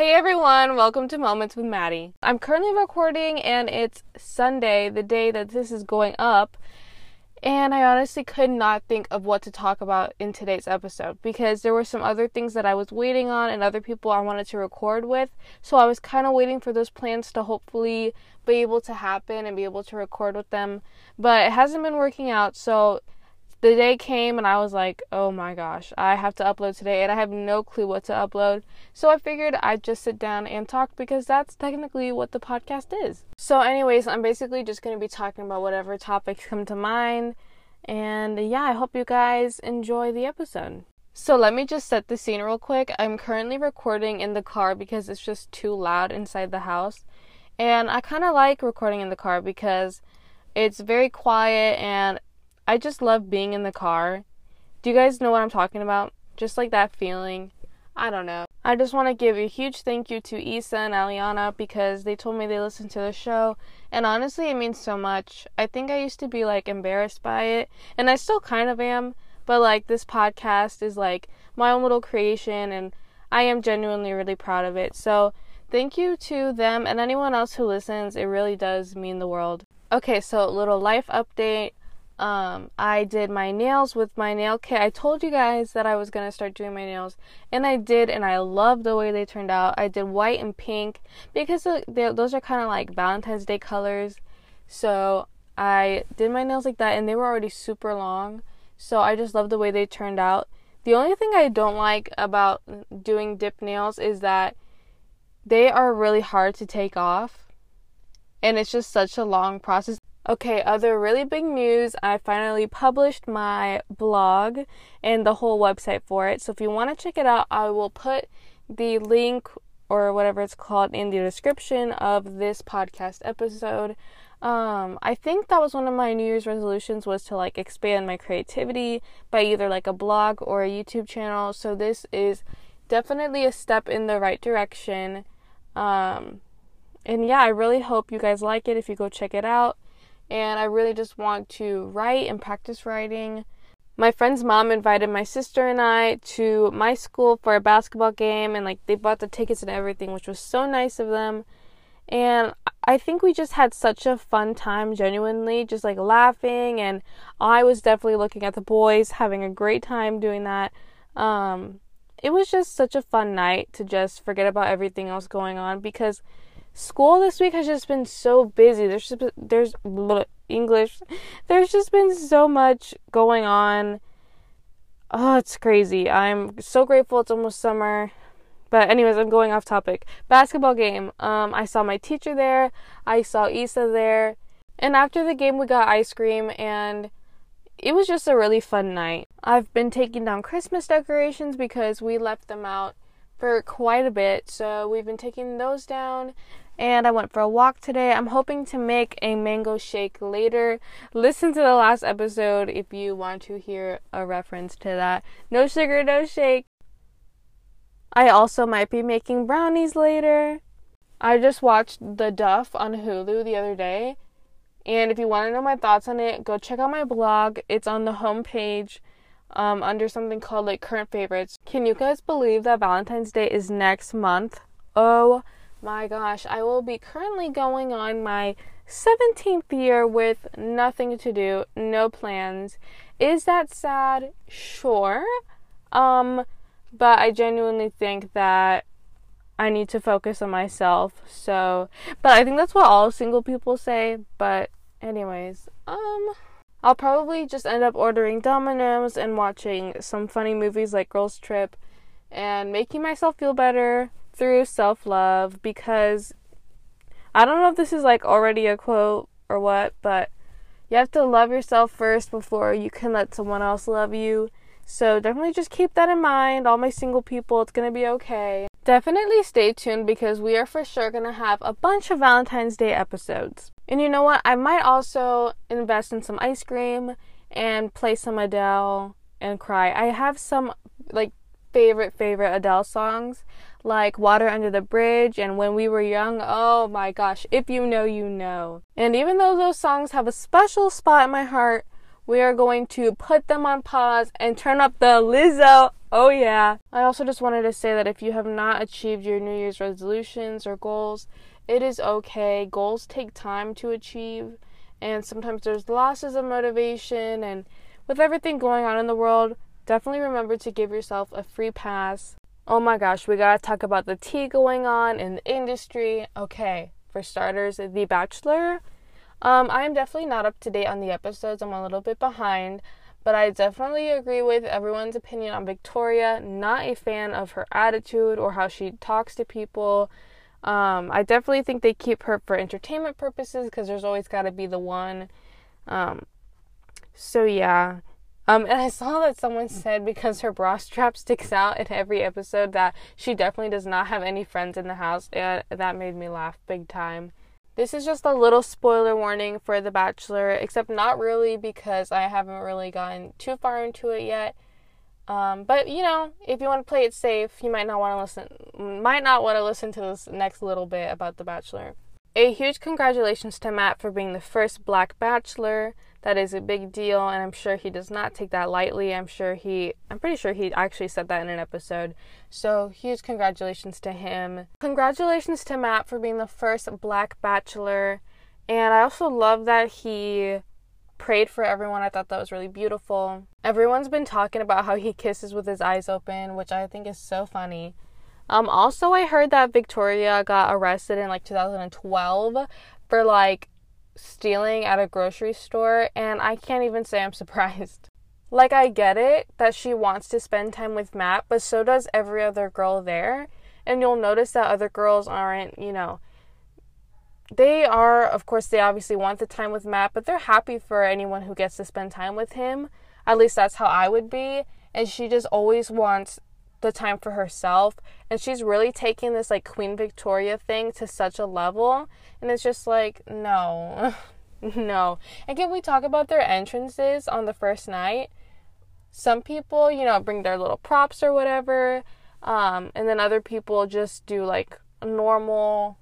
Hey everyone, welcome to Moments with Maddie. I'm currently recording and it's Sunday, the day that this is going up, and I honestly could not think of what to talk about in today's episode because there were some other things that I was waiting on and other people I wanted to record with. So I was kind of waiting for those plans to hopefully be able to happen and be able to record with them. But it hasn't been working out. So the day came and I was like, oh my gosh, I have to upload today and I have no clue what to upload. So I figured I'd just sit down and talk because that's technically what the podcast is. So, anyways, I'm basically just going to be talking about whatever topics come to mind. And yeah, I hope you guys enjoy the episode. So, let me just set the scene real quick. I'm currently recording in the car because it's just too loud inside the house. And I kind of like recording in the car because it's very quiet and I just love being in the car. Do you guys know what I'm talking about? Just like that feeling. I don't know. I just want to give a huge thank you to Isa and Aliana because they told me they listened to the show. And honestly, it means so much. I think I used to be like embarrassed by it, and I still kind of am. But like, this podcast is like my own little creation, and I am genuinely really proud of it. So, thank you to them and anyone else who listens. It really does mean the world. Okay, so little life update. Um, I did my nails with my nail kit. I told you guys that I was gonna start doing my nails, and I did, and I love the way they turned out. I did white and pink because those are kind of like Valentine's Day colors. So I did my nails like that, and they were already super long. So I just love the way they turned out. The only thing I don't like about doing dip nails is that they are really hard to take off, and it's just such a long process. Okay, other really big news. I finally published my blog and the whole website for it. So if you want to check it out, I will put the link or whatever it's called in the description of this podcast episode. Um, I think that was one of my New Year's resolutions was to like expand my creativity by either like a blog or a YouTube channel. So this is definitely a step in the right direction. Um, and yeah, I really hope you guys like it if you go check it out and I really just want to write and practice writing. My friend's mom invited my sister and I to my school for a basketball game, and like they bought the tickets and everything, which was so nice of them. And I think we just had such a fun time, genuinely, just like laughing. And I was definitely looking at the boys, having a great time doing that. Um, it was just such a fun night to just forget about everything else going on because school this week has just been so busy. There's just there's English. There's just been so much going on. Oh, it's crazy. I'm so grateful it's almost summer. But anyways, I'm going off topic. Basketball game. Um, I saw my teacher there. I saw Isa there. And after the game, we got ice cream, and it was just a really fun night. I've been taking down Christmas decorations because we left them out for quite a bit. So we've been taking those down and I went for a walk today. I'm hoping to make a mango shake later. Listen to the last episode if you want to hear a reference to that. No sugar, no shake. I also might be making brownies later. I just watched The Duff on Hulu the other day. And if you want to know my thoughts on it, go check out my blog. It's on the homepage um, under something called like current favorites. Can you guys believe that Valentine's Day is next month? Oh my gosh, I will be currently going on my 17th year with nothing to do, no plans. Is that sad? Sure. Um, but I genuinely think that I need to focus on myself. So, but I think that's what all single people say. But, anyways, um, I'll probably just end up ordering Domino's and watching some funny movies like Girls Trip and making myself feel better through self love because I don't know if this is like already a quote or what, but you have to love yourself first before you can let someone else love you. So definitely just keep that in mind. All my single people, it's gonna be okay. Definitely stay tuned because we are for sure gonna have a bunch of Valentine's Day episodes. And you know what? I might also invest in some ice cream and play some Adele and cry. I have some like favorite favorite Adele songs like Water Under the Bridge and When We Were Young. Oh my gosh, if you know, you know. And even though those songs have a special spot in my heart, we are going to put them on pause and turn up the Lizzo oh yeah. I also just wanted to say that if you have not achieved your New Year's resolutions or goals, it is okay. Goals take time to achieve, and sometimes there's losses of motivation. And with everything going on in the world, definitely remember to give yourself a free pass. Oh my gosh, we gotta talk about the tea going on in the industry. Okay, for starters, The Bachelor. Um, I am definitely not up to date on the episodes. I'm a little bit behind, but I definitely agree with everyone's opinion on Victoria. Not a fan of her attitude or how she talks to people. Um, I definitely think they keep her for entertainment purposes because there's always got to be the one. Um, so yeah. Um, and I saw that someone said because her bra strap sticks out in every episode that she definitely does not have any friends in the house. And that made me laugh big time. This is just a little spoiler warning for The Bachelor, except not really because I haven't really gotten too far into it yet. Um, but you know, if you want to play it safe, you might not want to listen. Might not want to listen to this next little bit about The Bachelor. A huge congratulations to Matt for being the first Black Bachelor that is a big deal and i'm sure he does not take that lightly. I'm sure he i'm pretty sure he actually said that in an episode. So huge congratulations to him. Congratulations to matt for being the first black bachelor. And i also love that he prayed for everyone. I thought that was really beautiful. Everyone's been talking about how he kisses with his eyes open which i think is so funny. Um, also, I heard that Victoria got arrested in like 2012 for like stealing at a grocery store, and I can't even say I'm surprised. Like, I get it that she wants to spend time with Matt, but so does every other girl there. And you'll notice that other girls aren't, you know, they are, of course, they obviously want the time with Matt, but they're happy for anyone who gets to spend time with him. At least that's how I would be. And she just always wants the time for herself. And she's really taking this like queen victoria thing to such a level. And it's just like no. No. And can we talk about their entrances on the first night? Some people you know bring their little props or whatever um, and then other people just do like normal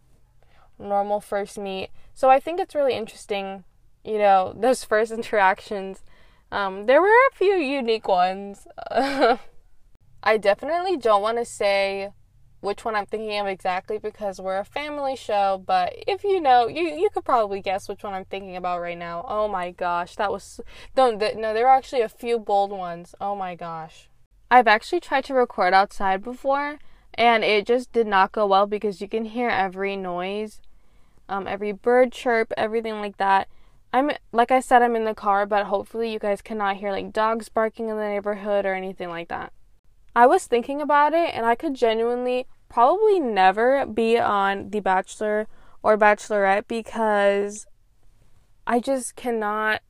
normal first meet. So i think it's really interesting you know those first interactions. Um, there were a few unique ones I definitely don't want to say which one I'm thinking of exactly because we're a family show, but if you know, you you could probably guess which one I'm thinking about right now. Oh my gosh, that was don't no, there are actually a few bold ones. Oh my gosh. I've actually tried to record outside before and it just did not go well because you can hear every noise, um every bird chirp, everything like that. I'm like I said I'm in the car, but hopefully you guys cannot hear like dogs barking in the neighborhood or anything like that. I was thinking about it and I could genuinely probably never be on The Bachelor or Bachelorette because I just cannot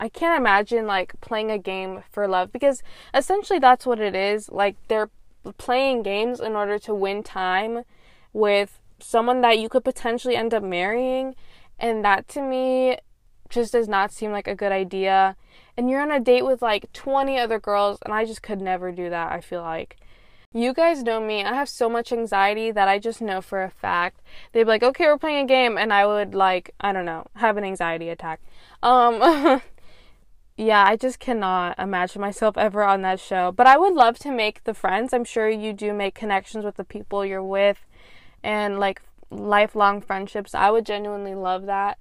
I can't imagine like playing a game for love because essentially that's what it is. Like they're playing games in order to win time with someone that you could potentially end up marrying and that to me just does not seem like a good idea and you're on a date with like 20 other girls, and I just could never do that, I feel like. You guys know me, I have so much anxiety that I just know for a fact. They'd be like, okay, we're playing a game, and I would, like, I don't know, have an anxiety attack. Um, yeah, I just cannot imagine myself ever on that show. But I would love to make the friends. I'm sure you do make connections with the people you're with and like lifelong friendships. I would genuinely love that.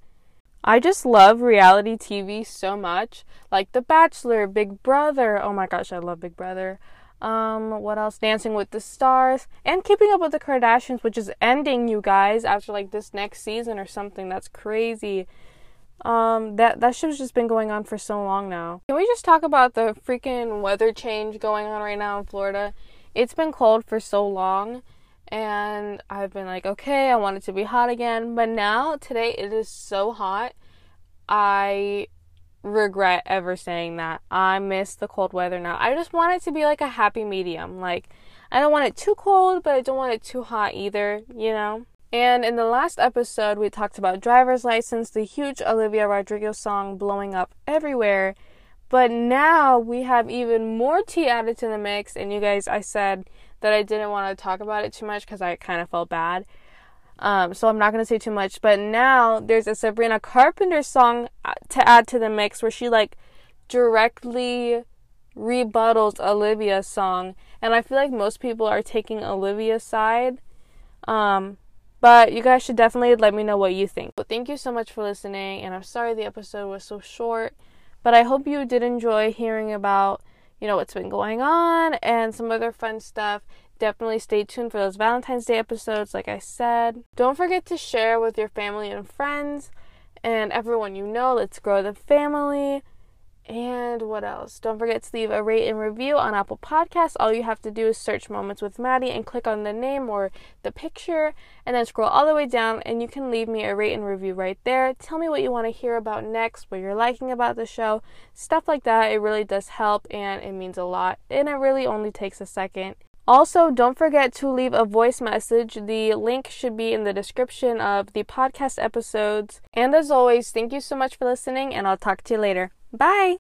I just love reality TV so much. Like The Bachelor, Big Brother. Oh my gosh, I love Big Brother. Um, what else? Dancing with the Stars and Keeping Up with the Kardashians, which is ending, you guys, after like this next season or something. That's crazy. Um, that that show's just been going on for so long now. Can we just talk about the freaking weather change going on right now in Florida? It's been cold for so long and I've been like, okay, I want it to be hot again. But now, today, it is so hot. I regret ever saying that. I miss the cold weather now. I just want it to be like a happy medium. Like, I don't want it too cold, but I don't want it too hot either, you know? And in the last episode, we talked about driver's license, the huge Olivia Rodrigo song blowing up everywhere. But now we have even more tea added to the mix. And you guys, I said that I didn't want to talk about it too much because I kind of felt bad. Um, so I'm not gonna say too much. But now there's a Sabrina Carpenter song uh, to add to the mix where she like directly rebuttals Olivia's song, and I feel like most people are taking Olivia's side. Um, but you guys should definitely let me know what you think. But thank you so much for listening, and I'm sorry the episode was so short, but I hope you did enjoy hearing about, you know, what's been going on and some other fun stuff. Definitely stay tuned for those Valentine's Day episodes, like I said. Don't forget to share with your family and friends and everyone you know. Let's grow the family. And what else? Don't forget to leave a rate and review on Apple Podcasts. All you have to do is search Moments with Maddie and click on the name or the picture, and then scroll all the way down, and you can leave me a rate and review right there. Tell me what you want to hear about next, what you're liking about the show, stuff like that. It really does help, and it means a lot, and it really only takes a second. Also, don't forget to leave a voice message. The link should be in the description of the podcast episodes. And as always, thank you so much for listening, and I'll talk to you later. Bye!